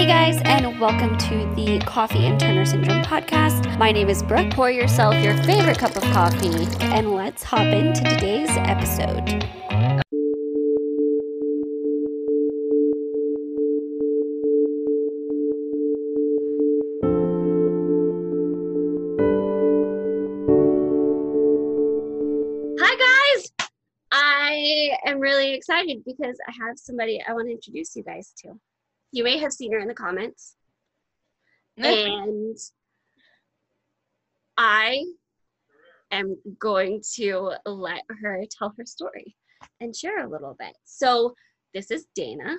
Hey guys, and welcome to the Coffee and Turner Syndrome podcast. My name is Brooke. Pour yourself your favorite cup of coffee, and let's hop into today's episode. Hi guys! I am really excited because I have somebody I want to introduce you guys to. You may have seen her in the comments. and I am going to let her tell her story and share a little bit. So this is Dana,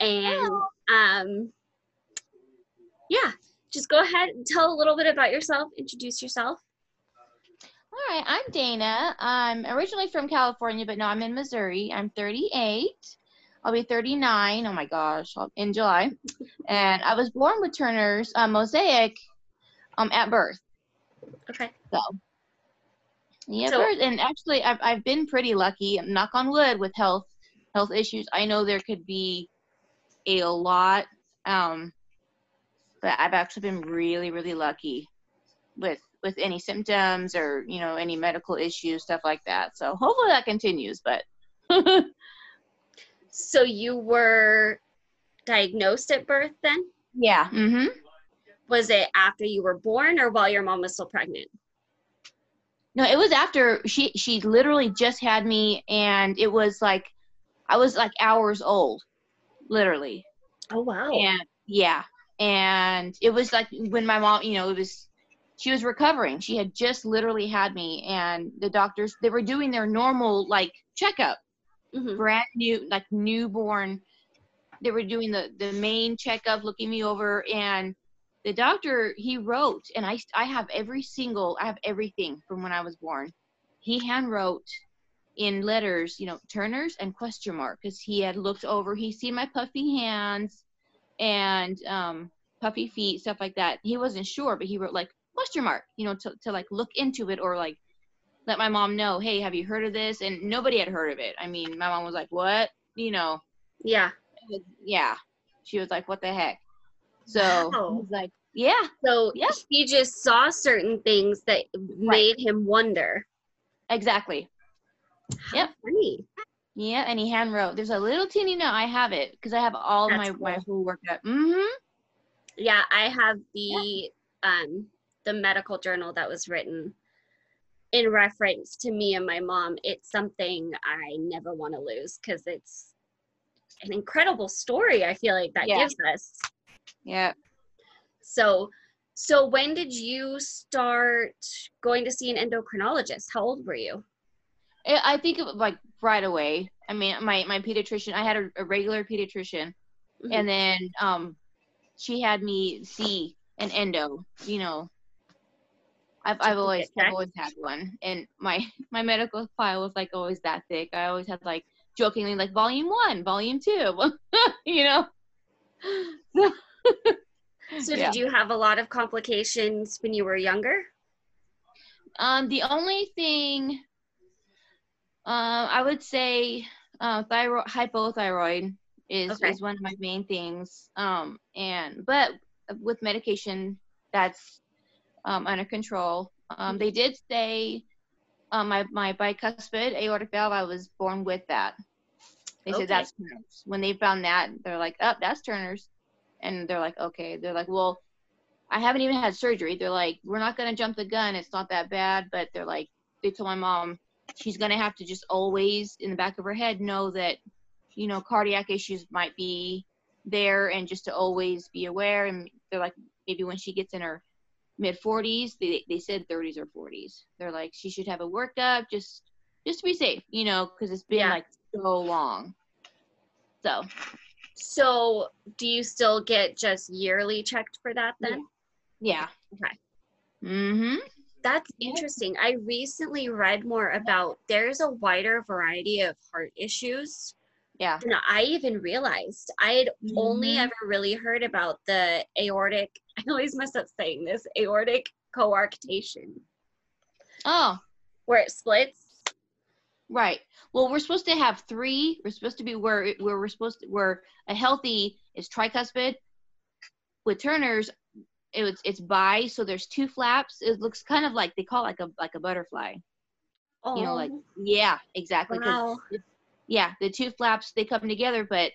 and um, yeah, just go ahead and tell a little bit about yourself. Introduce yourself. All right, I'm Dana. I'm originally from California, but now I'm in Missouri. I'm 38. I'll be 39. Oh my gosh, in July. And I was born with Turner's uh, mosaic um, at birth. Okay. So, yeah, So- birth, and actually, I've I've been pretty lucky. Knock on wood with health health issues. I know there could be a lot, um, but I've actually been really really lucky with with any symptoms or you know any medical issues stuff like that. So hopefully that continues. But So you were diagnosed at birth then? yeah. Mm-hmm. Was it after you were born or while your mom was still pregnant? No, it was after she she literally just had me, and it was like I was like hours old, literally. Oh wow. And yeah, and it was like when my mom, you know, it was she was recovering. She had just literally had me, and the doctors they were doing their normal like checkup, Mhm. brand new like newborn. They were doing the the main checkup, looking me over, and the doctor he wrote, and I I have every single I have everything from when I was born. He hand wrote in letters, you know, Turner's and question mark, because he had looked over. He seen my puffy hands and um, puffy feet, stuff like that. He wasn't sure, but he wrote like question mark, you know, to to like look into it or like let my mom know, hey, have you heard of this? And nobody had heard of it. I mean, my mom was like, what? You know, Yeah. was- yeah. She was like, what the heck? So Wow. was like, yeah, So Yeah. he just saw certain things that made him wonder. exactly. Yep. Funny. Yeah, and he hand wrote. There's a little teeny note. I have it because I have all of my That's my cool. whole workup. Mm-hmm. Yeah, I have the um the medical journal that was written in reference to me and my mom. It's something I never want to lose because it's an incredible story. I feel like that Yeah. gives us. Yeah. So, so when did you start going to see an endocrinologist? How old were you? I I think it was like right away. I mean, my my pediatrician. I had a, a regular pediatrician, Mhm. and then um, she had me see an endo. You know, I've I've always I've always had one, and my my medical file was like always that thick. I always had like jokingly like volume one, volume two. you know. So, Yeah. did you have a lot of complications when you were younger? Um, the only thing, um, I would say, uh, thyroid hypothyroid is Okay. is one of my main things. Um, and but with medication, that's um, under control. Um, they did say, um, my my bicuspid aortic valve. I was born with that. They Okay. said that's Turner's. When they found that, they're like, oh, that's Turner's, and they're like, okay. They're like, well, I haven't even had surgery. They're like, we're not gonna jump the gun. It's not that bad. But they're like, they told my mom she's gonna have to just always in the back of her head know that, you know, cardiac issues might be there, and just to always be aware. And they're like, maybe when she gets in her mid 40s, they they said 30s or 40s. They're like, she should have it worked up just just to be safe, you know, because it's been Yeah. like so long. So So, do you still get just yearly checked for that then? yeah. Okay. Mm-hmm. That's interesting. I recently read more about there's a wider variety of heart issues Yeah. than I even realized. I had only Mhm. ever really heard about the aortic, I always mess up saying this, aortic coarctation, Oh, where it splits. right. Well, we're supposed to have three. We're supposed to be where where we're supposed to where a healthy is tricuspid, with Turner's, it was it's bi, so there's two flaps. It looks kind of like they call it like a like a butterfly. Oh, You know, like oh. yeah, exactly. wow. yeah, the two flaps they come together, but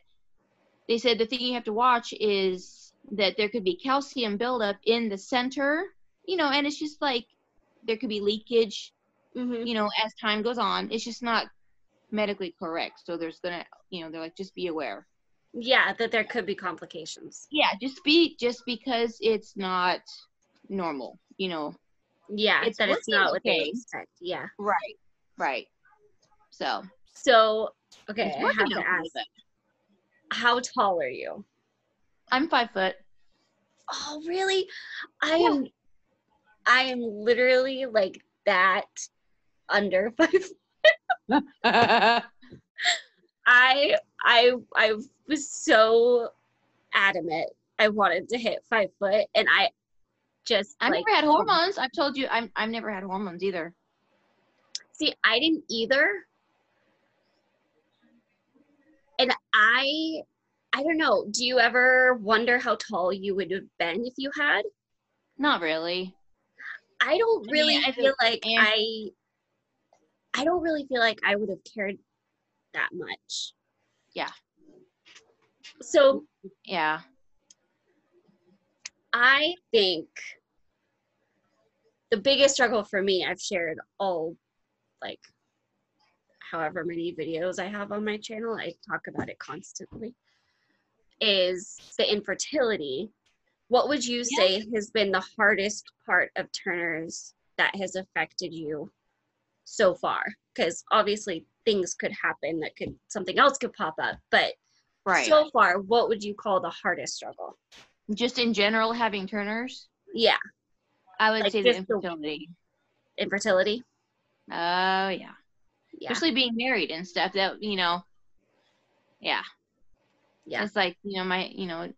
they said the thing you have to watch is that there could be calcium buildup in the center, you know, and it's just like there could be leakage, hmm you know, as time goes on. It's just not medically correct. So there's gonna, you know, they're like just be aware. Yeah, that there could be complications. Yeah, just be just because it's not normal, you know. Yeah, It's that it's not what they expect. Yeah. Right. Right. So So, okay, I have to ask, how tall are you? I'm five foot. Oh, really? I Yeah. am. I am literally like that under five. I I I was so adamant. I wanted to hit five foot, and I just I've like never had oh. hormones. I've told you I'm I've never had hormones either. see. I didn't either, and I I don't know. Do you ever wonder how tall you would have been if you had? Not really. I don't I mean, really I feel like I I don't really feel like I would have cared that much. Yeah. So Yeah. I think the biggest struggle for me, I've shared all like however many videos I have on my channel, I talk about it constantly, is the infertility. What would you say has been the hardest part of Turner's that has affected you so far? Because obviously things could happen that could something else could pop up, but Right. so far, what would you call the hardest struggle? just in general having Turners, Yeah, I would Like say the just the- infertility. infertility. Oh yeah. Yeah, Especially being married and stuff. That you know. Yeah. Yeah. It's like you know my you know,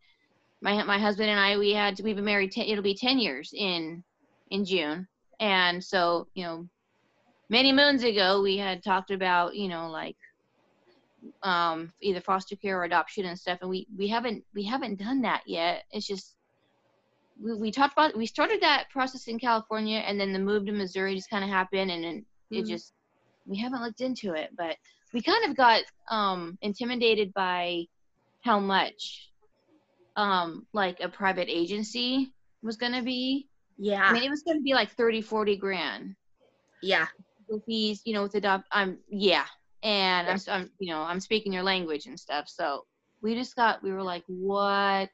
my my husband and I we had we've been married ten, it'll be ten years in in June, and so you know, many moons ago we had talked about you know like um either foster care or adoption and stuff and we we haven't we haven't done that yet it's just we, we talked about we started that process in california and then the move to missouri just kind of happened and then it Mhm. just we haven't looked into it but we kind of got um intimidated by how much um like a private agency was to be Yeah, i mean it was to be like 30 40 grand yeah, with fees, you know, with adopt, I'm yeah, and Yeah. I'm, I'm, you know, I'm speaking your language and stuff. So we just got, we were like, what?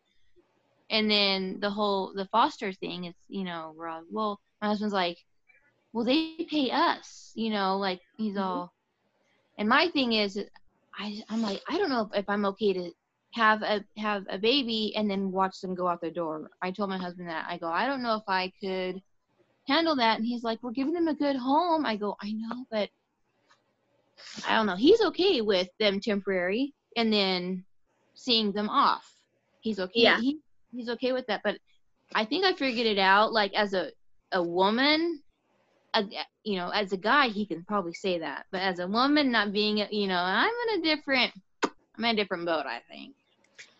And then the whole the foster thing is, you know, we're all, well, my husband's like, well, they pay us, you know, like he's Mhm. all, and my thing is, I, I'm like, I don't know if, if I'm okay to have a have a baby and then watch them go out the door. I told my husband that I go, I don't know if I could handle that. And he's like, we're giving them a good home. I go, I know, but I don't know. He's okay with them temporary and then seeing them off. He's okay. Yeah. He, he's okay with that. But I think I figured it out. Like as a a woman, a, you know, as a guy, he can probably say that. But as a woman, not being, a- you know, I'm in a different, I'm in a different boat. I think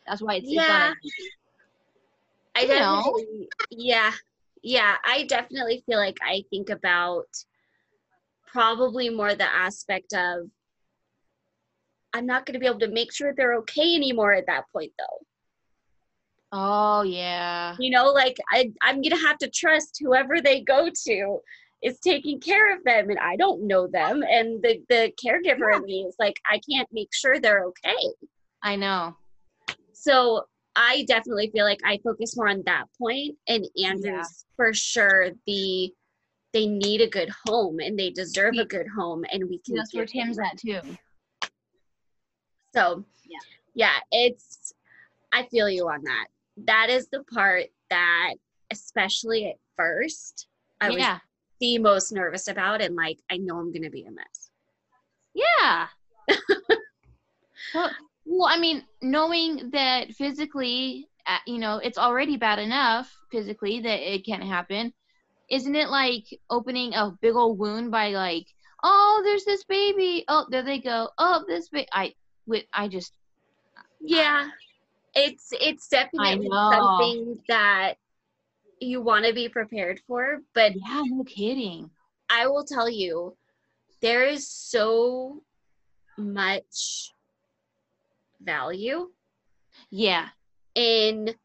that's why it's, Yeah. it's I You know. yeah, yeah. I definitely feel like I think about probably more the aspect of I'm not going to be able to make sure they're okay anymore at that point, though. Oh yeah. You know, like I, I'm going to have to trust whoever they go to is taking care of them, and I don't know them, and the the caregiver in me is like I can't make sure they're okay. I know. So I definitely feel like I focus more on that point, and Andrew's for sure the they need a good home and they deserve a good home, and we can. That's where Tim's that. at too. So Yeah. yeah, it's I feel you on that. That is the part that, especially at first, I was the most nervous about, and like I know I'm gonna be a mess. Yeah. well, well, I mean, knowing that physically, uh, you know, it's already bad enough physically that it can't happen. Isn't it like opening a big old wound by like, oh, there's this baby. Oh, there they go. Oh, this baby. I, wi- I just, Yeah, it's it's definitely something that you want to be prepared for but Yeah, no kidding. i will tell you there is so much value Yeah, in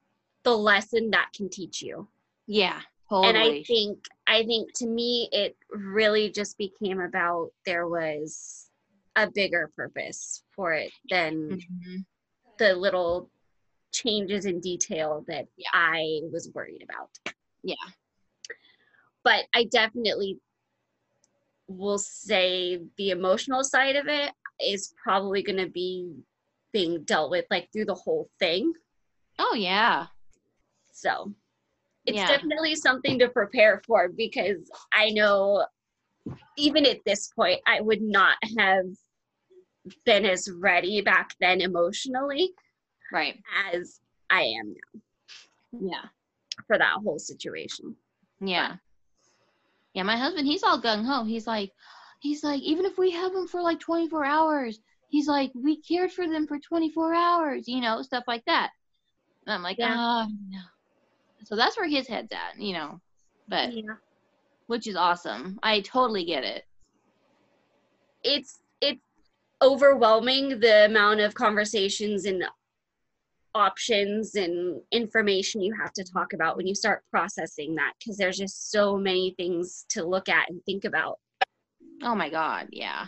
the lesson that can teach you yeah, totally. and i think i think to me it really just became about there was a bigger purpose for it than Mhm. the little changes in detail that Yeah. I was worried about. Yeah. But I definitely will say the emotional side of it is probably going to be being dealt with like through the whole thing. Oh yeah, So it's Yeah. definitely something to prepare for because I know even at this point, I would not have been as ready back then emotionally right. as I am now. Yeah, for that whole situation. yeah, yeah. My husband, he's all gung ho. He's like, he's like, even if we have him for like 24 hours, he's like, we cared for them for 24 hours, you know, stuff like that. And I'm like, Yeah. oh no. So that's where his head's at, you know, but Yeah. which is awesome. I totally get it. It's it's overwhelming the amount of conversations and options and information you have to talk about when you start processing that because there's just so many things to look at and think about. Oh my god, yeah.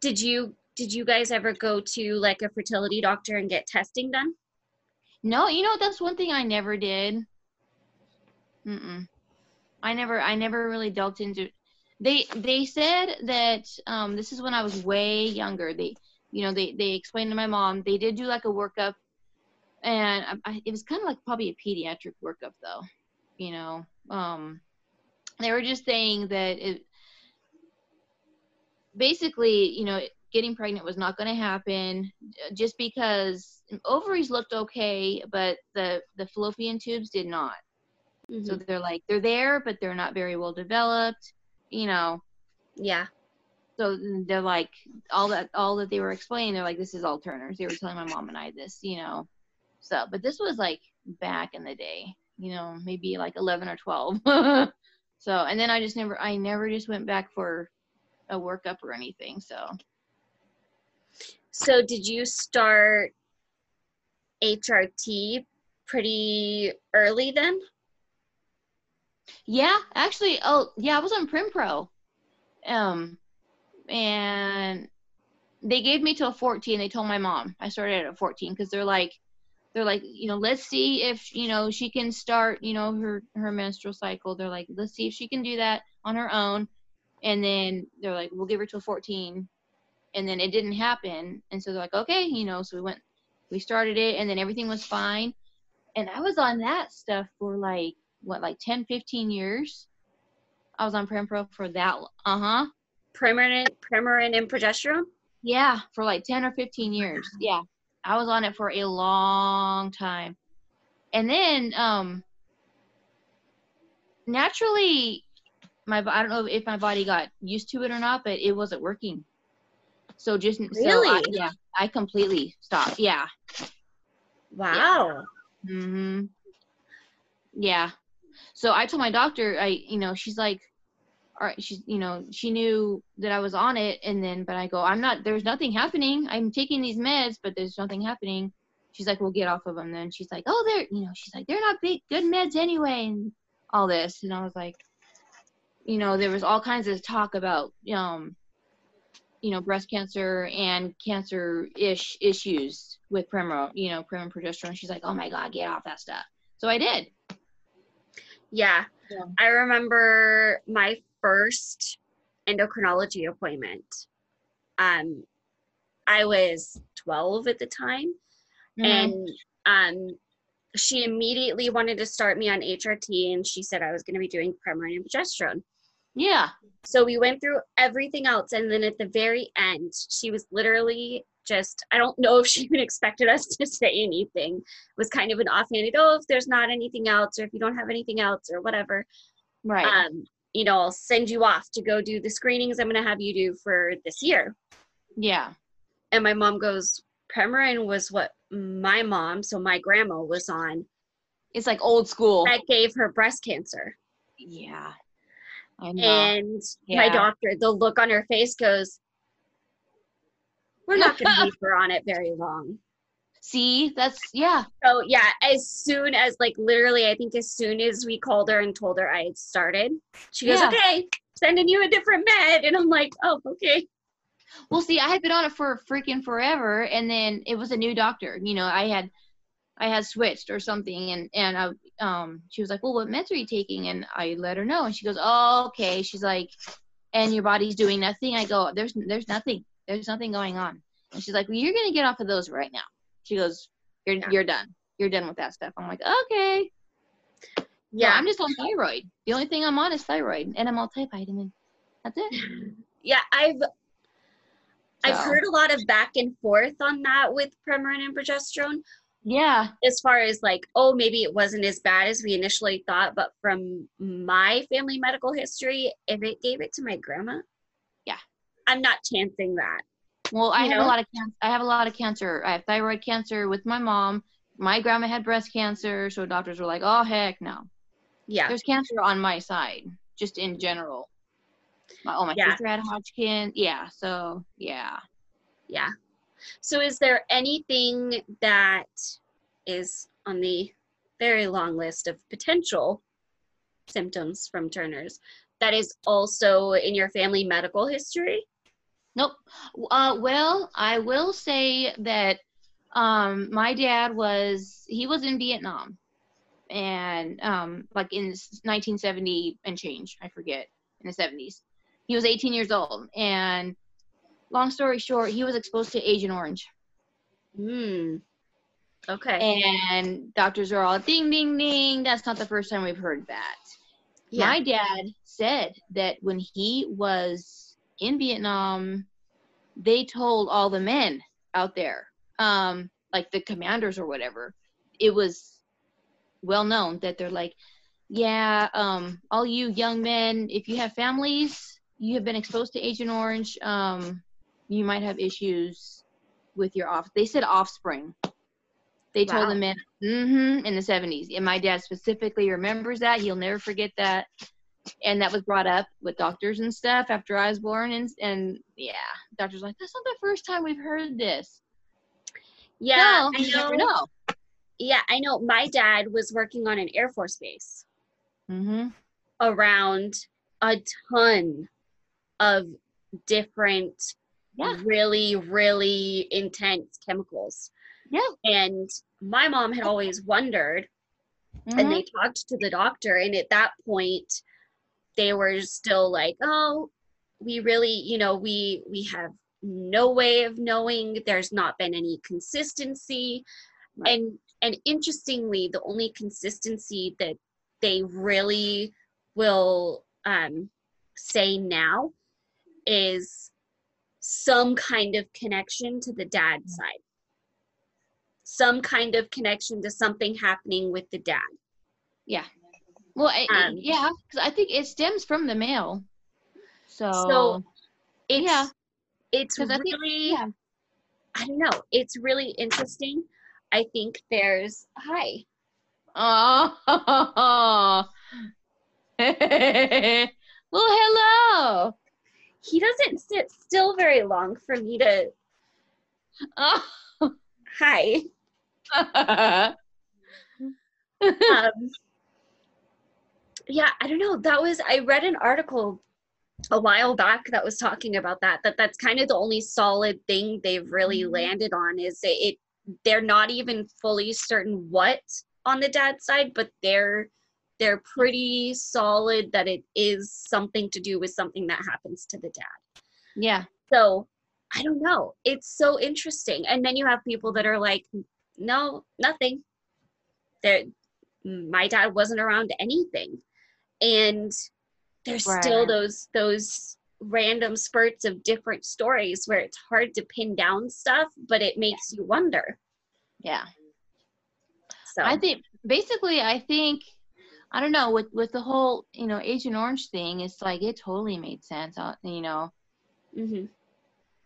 Did you did you guys ever go to like a fertility doctor and get testing done? No, you know that's one thing I never did. Mm-mm. I never, I never really delved into. They they said that um, this is when I was way younger. They, you know, they they explained to my mom. They did do like a workup, and I, I, it was kind of like probably a pediatric workup though. You know, um, they were just saying that it basically, you know, getting pregnant was not going to happen uh, just because ovaries looked okay, but the the fallopian tubes did not. So Mhm. they're like they're there, but they're not very well developed. You know, yeah. so they're like all that all that they were explaining. They're like this is all Turner's. They were telling my mom and I this. You know, so but this was like back in the day. You know, maybe like eleven or twelve. so and then I just never I never just went back for a workup or anything. So So did you start HRT pretty early then? Yeah, actually, oh yeah, I was on Prempro, um, and they gave me till 14. They told my mom I started at 14 because they're like, they're like, you know, let's see if you know she can start, you know, her her menstrual cycle. They're like, let's see if she can do that on her own, and then they're like, we'll give her till 14, and then it didn't happen, and so they're like, okay, you know, so we went, we started it, and then everything was fine, and I was on that stuff for like what like 10 15 years. I was on prempro for that uh-huh. Premarin, Premarin and progesterone? yeah for like 10 or 15 years. Yeah i was on it for a long time. And then um naturally my i don't know if my body got used to it or not but it wasn't working so just so I, Really? yeah i completely stopped yeah Wow. hmm Yeah. So I told my doctor, I, you know, she's like, all right, she's, you know, she knew that I was on it. And then, but I go, I'm not, there's nothing happening. I'm taking these meds, but there's nothing happening. She's like, we'll get off of them. Then she's like, oh, they're, you know, she's like, they're not big, good meds anyway. And all this. And I was like, you know, there was all kinds of talk about, um, you know, breast cancer and cancer-ish issues with Premo, you know, Prem and progesterone. She's like, oh my God, get off that stuff. So I did. Yeah. Yeah. I remember my first endocrinology appointment. Um, I was 12 at the time, Mm-hmm. and um, she immediately wanted to start me on HRT, and she said I was going to be doing Premarin and progesterone. Yeah. So we went through everything else, and then at the very end, she was literally just I don't know if she even expected us to say anything. It was kind of an offhanded, oh, if there's not anything else, or if you don't have anything else, or whatever, Right. um, you know, I'll send you off to go do the screenings I'm gonna have you do for this year. yeah. And my mom goes, Premarin was what my mom, so my grandma was on, It's like old school. that gave her breast cancer. Yeah. And my doctor, the look on her face goes, We're not going to leave her on it very long. See, that's yeah. So, yeah, as soon as, like, literally, I think as soon as we called her and told her I had started, she goes, Yeah. Okay, sending you a different med. And I'm like, Oh, okay. Well, see, I had been on it for freaking forever, and then it was a new doctor. You know, I had, I had switched or something, and and I, um, she was like, "Well, what meds are you taking?" And I let her know, and she goes, "Oh, okay." She's like, "And your body's doing nothing." I go, "There's, there's nothing. There's nothing going on." And she's like, "Well, you're gonna get off of those right now." She goes, "You're, you're done. You're done with that stuff." I'm like, "Okay." Yeah, Yeah. I'm just on thyroid. The only thing I'm on is thyroid and a multivitamin. That's it. Yeah. I've, I've heard a lot of back and forth on that with Premarin and progesterone. Yeah. as far as like, oh, maybe it wasn't as bad as we initially thought, but from my family medical history, if it gave it to my grandma, Yeah. I'm not chancing that. Well, I you have know? a lot of cancer. I have a lot of cancer. I have thyroid cancer with my mom. My grandma had breast cancer, so doctors were like, "Oh heck no." Yeah. There's cancer on my side, just in general. My, oh, my Yeah. sister had Hodgkin. Yeah. So yeah. Yeah. So is there anything that is on the very long list of potential symptoms from Turner's that is also in your family medical history? Nope. Uh, well, I will say that um, my dad was he was in Vietnam, and um, like in 1970 and change, I forget, in the 70s. He was 18 years old, and long story short, he was exposed to Agent Orange, Hmm. Okay. and doctors are all ding ding ding. That's not the first time we've heard that. yeah. My dad said that when he was in Vietnam, they told all the men out there, um, like the commanders or whatever, it was well known that they're like, yeah, um, all you young men, if you have families, you have been exposed to Agent Orange, um, you might have issues with your off. They said offspring. They told Wow. the men hmm in the 70s. And my dad specifically remembers that. He'll never forget that. And that was brought up with doctors and stuff after I was born. And, and yeah, doctors like, that's not the first time we've heard this. yeah. no, I never know. know. Yeah, I know. My dad was working on an Air Force base Mm-hmm. around a ton of different, Yeah. really, really intense chemicals. Yeah. And my mom had always wondered, Mm-hmm. and they talked to the doctor, and at that point, they were still like, "Oh, we really, you know, we we have no way of knowing. There's not been any consistency." Right. And and interestingly, the only consistency that they really will um, say now is some kind of connection to the dad's side some kind of connection to something happening with the dad yeah. Well, I, Um, yeah, because I think it stems from the male. So, So, it's Yeah. it's 'Cause I think- yeah. i don't know it's really interesting i think there's hi Oh. well, hello. He doesn't sit still very long for me to Oh. hi um, yeah i don't know that was i read an article a while back that was talking about that that that's kind of the only solid thing they've really Mhm. landed on is it, it they're not even fully certain what on the dad's side but they're they're pretty solid that it is something to do with something that happens to the dad. Yeah. so i don't know. It's so interesting. And then you have people that are like no nothing. There my dad wasn't around anything. And there's still those those random spurts of different stories where it's hard to pin down stuff but it makes you wonder. Yeah. so I think basically, I think I don't know with with the whole you know Agent Orange thing. It's like it totally made sense. Uh, you know, mhm.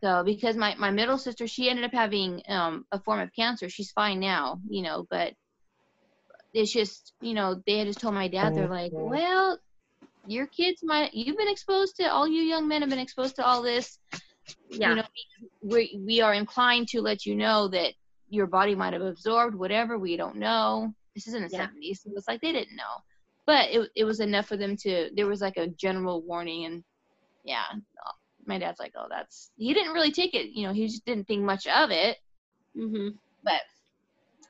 So because my my middle sister, she ended up having um a form of cancer. She's fine now, you know, but it's just you know they had just told my dad they're like, well, your kids might you've been exposed to all you young men have been exposed to all this. Yeah. You know, we we are inclined to let you know that your body might have absorbed whatever we don't know. This is in the Yeah. 70s, so it's like they didn't know, but it it was enough for them to. There was like a general warning, and yeah, my dad's like, oh, that's he didn't really take it. You know, he just didn't think much of it, hmm but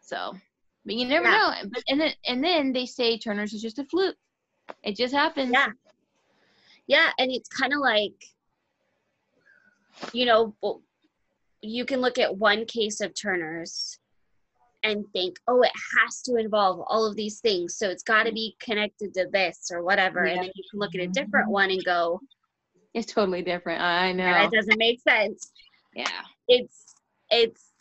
so, but you never Yeah. know. But and then and then they say Turner's is just a fluke. It just happens. Yeah. Yeah, and it's kind of like, you know, you can look at one case of Turner's and think, oh, it has to involve all of these things. So it's got to be connected to this or whatever. Yeah. And then you can look at a different one and go, It's totally different. I know. it doesn't make sense. yeah. It's, it's,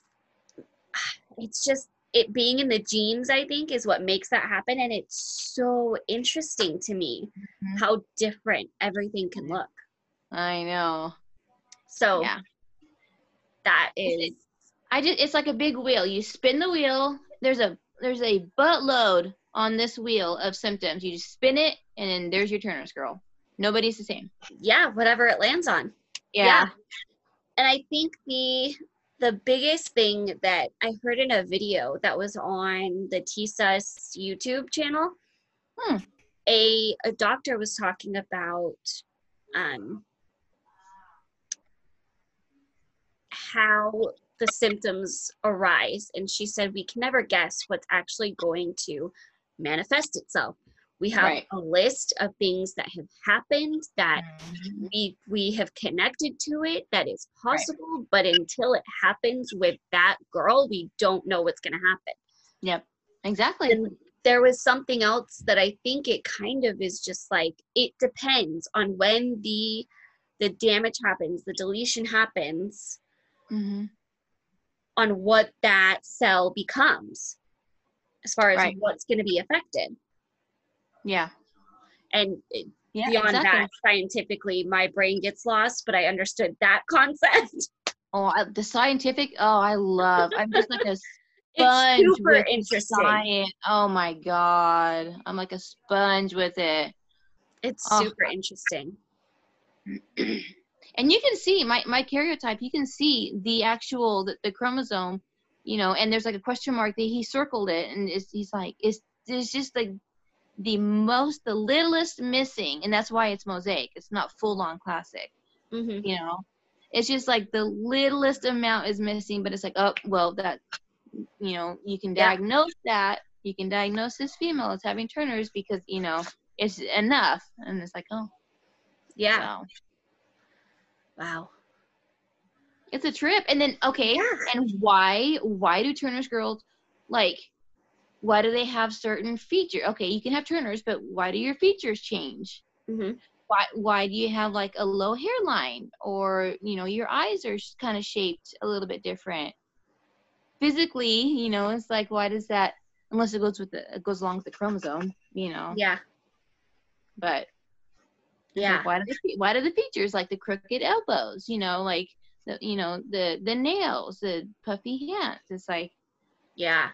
it's just it being in the genes, I think, is what makes that happen. And it's so interesting to me Mhm. how different everything can look. I know. So Yeah. that is I just it's like a big wheel. You spin the wheel. There's a there's a buttload on this wheel of symptoms. You just spin it, and then there's your Turner's girl. Nobody's the same. yeah, whatever it lands on. Yeah. And I think the the biggest thing that I heard in a video that was on the TSUS YouTube channel, Hmm. a a doctor was talking about um how the symptoms arise and she said we can never guess what's actually going to manifest itself. We have Right. a list of things that have happened that Mm-hmm. we we have connected to it that is possible but until it happens with that girl we don't know what's going to happen Yep. Exactly. and there was something else that i think it kind of is just like it depends on when the the damage happens the deletion happens hmm on what that cell becomes as far as Right. what's going to be affected Yeah. and it, Yeah. beyond exactly. that scientifically my brain gets lost but i understood that concept Oh, I, the scientific. Oh, I love. I'm just like a it's sponge super with interesting science. Oh my god, I'm like a sponge with it. It's Oh. super interesting. and you can see my my karyotype. You can see the actual the, the chromosome, you know. And there's like a question mark that he circled it, and it's, he's like, it's it's just like the most the littlest missing, and that's why it's mosaic. It's not full on classic. hmm you know it's just like the littlest amount is missing but it's like oh well that you know you can Yeah. diagnose that you can diagnose this female as having turners because you know it's enough and it's like oh Yeah. so Wow. it's a trip and then okay Yeah. and why why do turner's girls like why do they have certain features okay you can have turners but why do your features change hmm why why do you have like a low hairline or you know your eyes are kind of shaped a little bit different physically you know it's like why does that unless it goes with the it goes along with the chromosome you know Yeah. but Yeah. why do the why do the features like the crooked elbows you know like the you know the the nails the puffy hands it's like Yeah.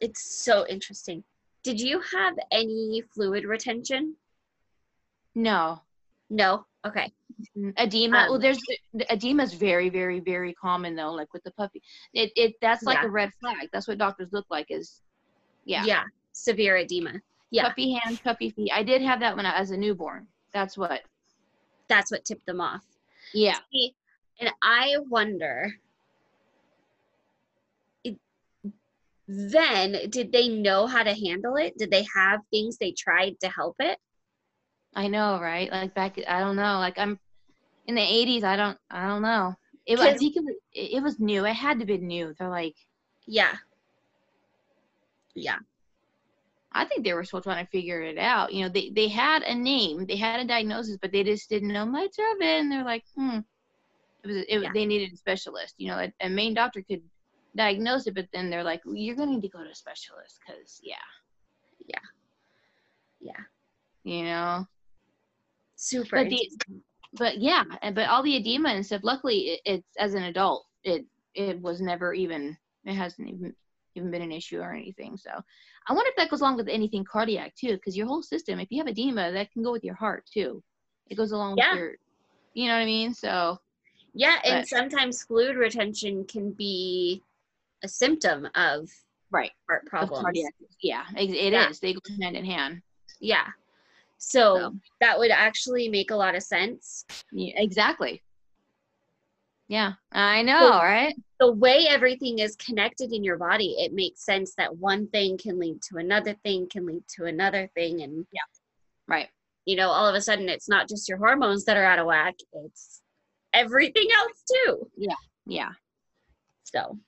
It's so interesting. Did you have any fluid retention? no No. Okay. edema Um, well there's the edema is very very very common though like with the puffy it, it that's like Yeah. a red flag that's what doctors look like is yeah, Yeah. Severe edema. Yeah. puffy hands puffy feet i did have that when i was a newborn that's what That's what tipped them off. yeah See, and I wonder. it- Then, did they know how to handle it? Did they have things they tried to help it? i know right like back i don't know like i'm in the 80s i don't i don't know it, was- think it was, it it was new it had to be new they're like Yeah. Yeah. I think they were still trying to figure it out. You know, they, they had a name, they had a diagnosis, but they just didn't know much of it. And they're like, hmm, it was, it, Yeah. they needed a specialist. You know, a, a main doctor could diagnose it, but then they're like, well, you're going to need to go to a specialist because, yeah, Yeah. Yeah. You know. Super. But the- but yeah, and- but all the edema and stuff. Luckily, it, it's as an adult, it it was never even. It hasn't even even been an issue or anything. So, I wonder if that goes along with anything cardiac too, because your whole system. If you have edema, that can go with your heart too. It goes along Yeah. with your. You know what I mean? So Yeah, and sometimes fluid retention can be a symptom of right, heart problems. cardiac. Yeah, it, it Yeah. is. They go hand in hand. Yeah. So So. that would actually make a lot of sense. Yeah, exactly. Yeah, I know, So- right? The way everything is connected in your body, it makes sense that one thing can lead to another thing, can lead to another thing. And, yeah, Right. you know, all of a sudden it's not just your hormones that are out of whack, it's everything else too. Yeah, yeah. So,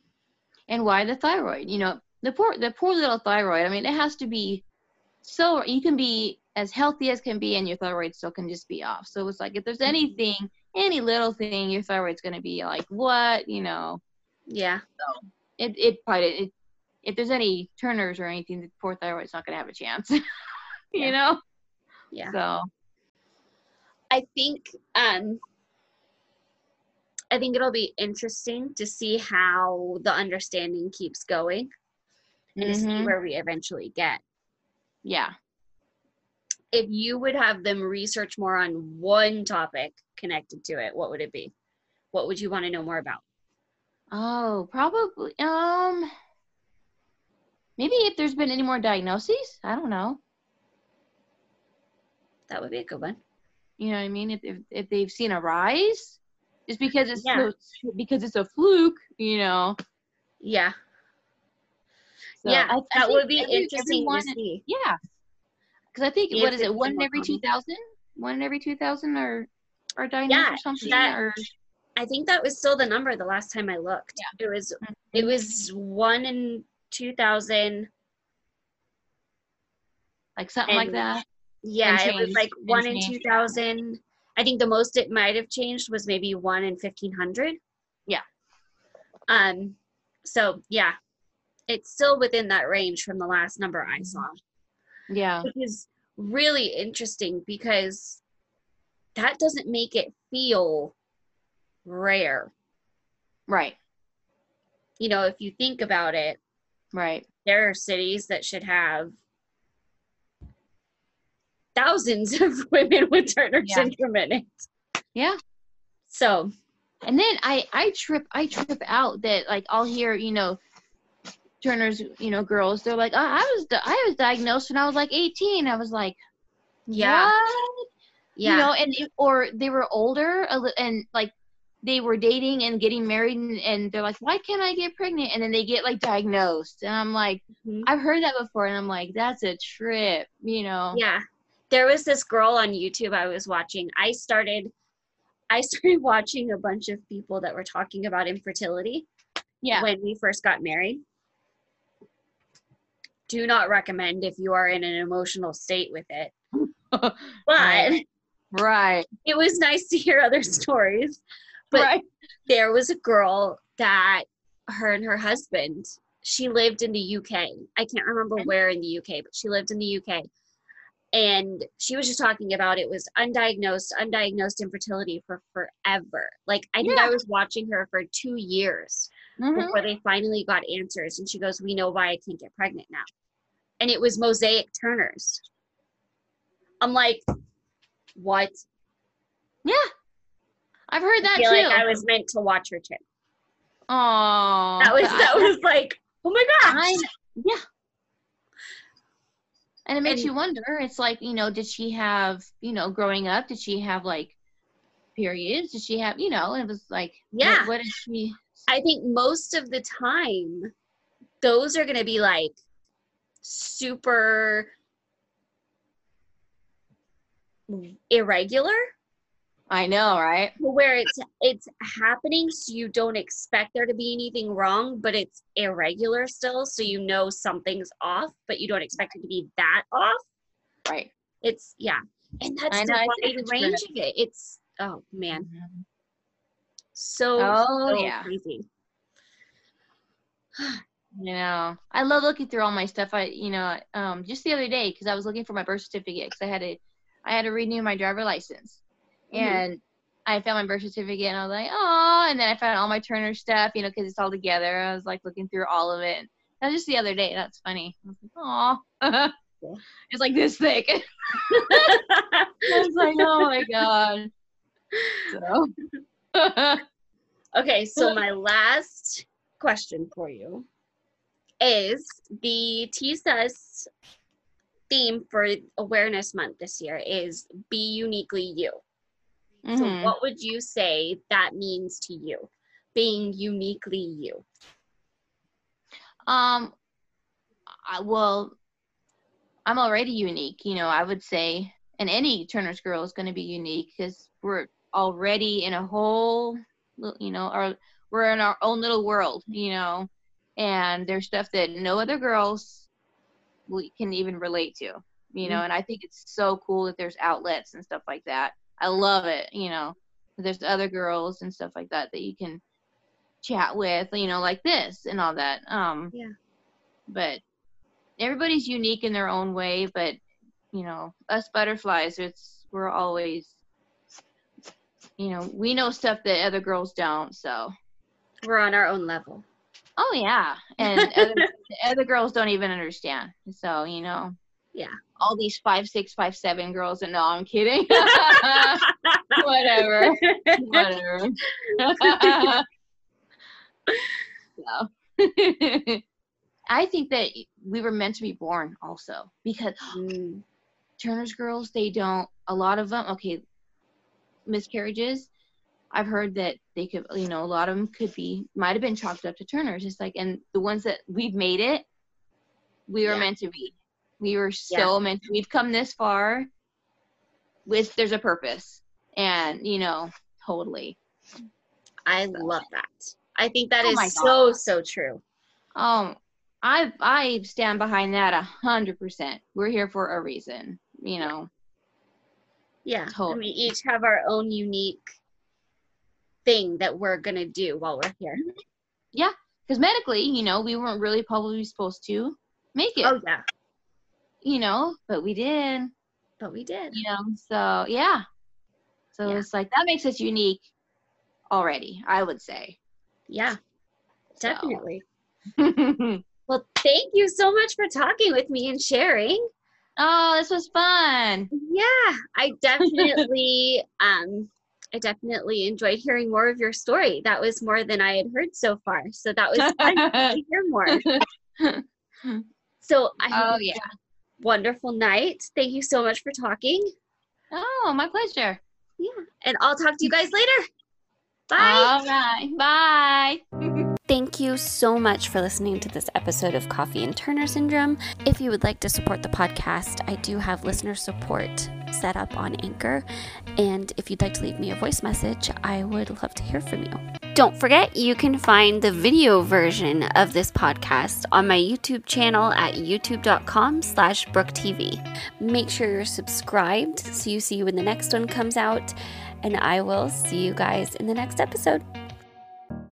and why the thyroid you know the poor the poor little thyroid i mean it has to be so you can be as healthy as can be and your thyroid still can just be off so it's like if there's mm-hmm. anything any little thing your thyroid's going to be like what you know yeah. So it it probably it, if there's any turners or anything the poor thyroid's not going to have a chance you Yeah. know Yeah. so I think um I think it'll be interesting to see how the understanding keeps going and to see Mhm. where we eventually get. yeah If you would have them research more on one topic connected to it, what would it be? What would you want to know more about? oh probably um maybe if there's been any more diagnoses i don't know That would be a good one. You know what I mean? If if, if they've seen a rise, just because it's Yeah. so- because it's a fluke, you know. Yeah. So yeah. I- I that would be every- interesting everyone- to see. Yeah, because I think If what is it? One in every two thousand. One in every two thousand are are diagnosed Yeah, or something. that- or I think that was still the number the last time I looked. Yeah. It was it was one in two thousand. like something like that. Yeah, it was like and one in two thousand. I think the most it might have changed was maybe one in fifteen hundred. Yeah. Um. So yeah, it's still within that range from the last number I Mm-hmm. saw, Yeah. which is really interesting because that doesn't make it feel rare. Right. You know, if you think about it, Right. there are cities that should have thousands of women with Turner Yeah. syndrome in it. Yeah. So And then I I trip I trip out that like I'll hear you know Turner's you know girls they're like I, I was di- I was diagnosed when I was like 18 I was like yeah, what? yeah, you know and or they were older and like they were dating and getting married and, and they're like why can't I get pregnant and then they get like diagnosed and I'm like Mhm. I've heard that before and I'm like that's a trip you know yeah. There was this girl on YouTube I was watching. I started, I started watching a bunch of people that were talking about infertility yeah when we first got married. Do not recommend if you are in an emotional state with it. But Right. right it was nice to hear other stories. But right. there was a girl that her and her husband she lived in the uk i can't remember where in the uk but she lived in the uk and she was just talking about it was undiagnosed undiagnosed infertility for forever. Like i think i was watching her for two years Mhm. before they finally got answers and she goes we know why i can't get pregnant now and it was mosaic turners i'm like what yeah I've heard that i feel too like i was meant to watch her too oh that was that was like oh my gosh I, yeah. And it makes And- you wonder. It's like, you know, did she have, you know, growing up, did she have like periods? Did she have, you know, it was like, yeah. what- what, is she? I think most of the time, those are going to be like super irregular, I know, right? where it's it's happening, so you don't expect there to be anything wrong, but it's irregular still, so you know something's off, but you don't expect it to be that off. Right. It's yeah, and that's I the know, wide range of it. It's oh man, mm-hmm. So Oh, so yeah. crazy. You know, I love looking through all my stuff. I, you know, um, just the other day, because I was looking for my birth certificate, because I had to, I had to renew my driver license, Mhm. and I found my birth certificate and I was like, oh, and then I found all my Turner stuff, you know, because it's all together. I was like looking through all of it. That was just the other day. That's funny. I was like, oh, it's like this thick. I was like, oh my god. So. okay, so my last question for you is the TSUS theme for Awareness Month this year is Be Uniquely You. Mm-hmm. So, what would you say that means to you, being uniquely you? Um, I, well, I'm already unique. You know, I would say, and any Turner's Girl is going to be unique because we're already in a whole, you know, our we're in our own little world, you know, and there's stuff that no other girls we can even relate to, you know, mm-hmm. and I think it's so cool that there's outlets and stuff like that. I love it, you know. There's other girls and stuff like that that you can chat with, you know, like this and all that. Um Yeah. But everybody's unique in their own way, but you know, us butterflies, it's we're always you know, we know stuff that other girls don't, so we're on our own level. Oh yeah, and other, other girls don't even understand. So you know, yeah, all these five six five seven girls, and no, I'm kidding. whatever, whatever. so, I think that we were meant to be born also because mm. Turner's girls, they don't. A lot of them, okay, miscarriages I've heard that they could, you know, a lot of them could be, might have been chalked up to Turner's. Just like, and the ones that we've made it, we were yeah. meant to be. We were so yeah. meant. To, we've come this far. With there's a purpose, and you know, totally. I so. love that. I think that oh is so so true. Um, I I stand behind that a hundred percent. We're here for a reason, you know. Yeah, totally. we each have our own unique thing that we're gonna do while we're here. Mm-hmm. Yeah, because medically, you know, we weren't really probably supposed to make it. Oh yeah. You know, but we did. But we did. You know, so yeah. So yeah. it's like that makes us unique already, I would say. Yeah. Definitely. So. well, thank you so much for talking with me and sharing. Oh, this was fun. Yeah, I definitely um I definitely enjoyed hearing more of your story. That was more than I had heard so far. So that was fun to hear more. So I oh yeah, wonderful night. Thank you so much for talking. Oh, my pleasure. Yeah, and I'll talk to you guys later. Bye. All right. Bye. Thank you so much for listening to this episode of Coffee and Turner Syndrome. If you would like to support the podcast, I do have listener support set up on Anchor. And if you'd like to leave me a voice message, I would love to hear from you. Don't forget, you can find the video version of this podcast on my YouTube channel at youtube.com slash brooktv. Make sure you're subscribed so you see when the next one comes out. And I will see you guys in the next episode.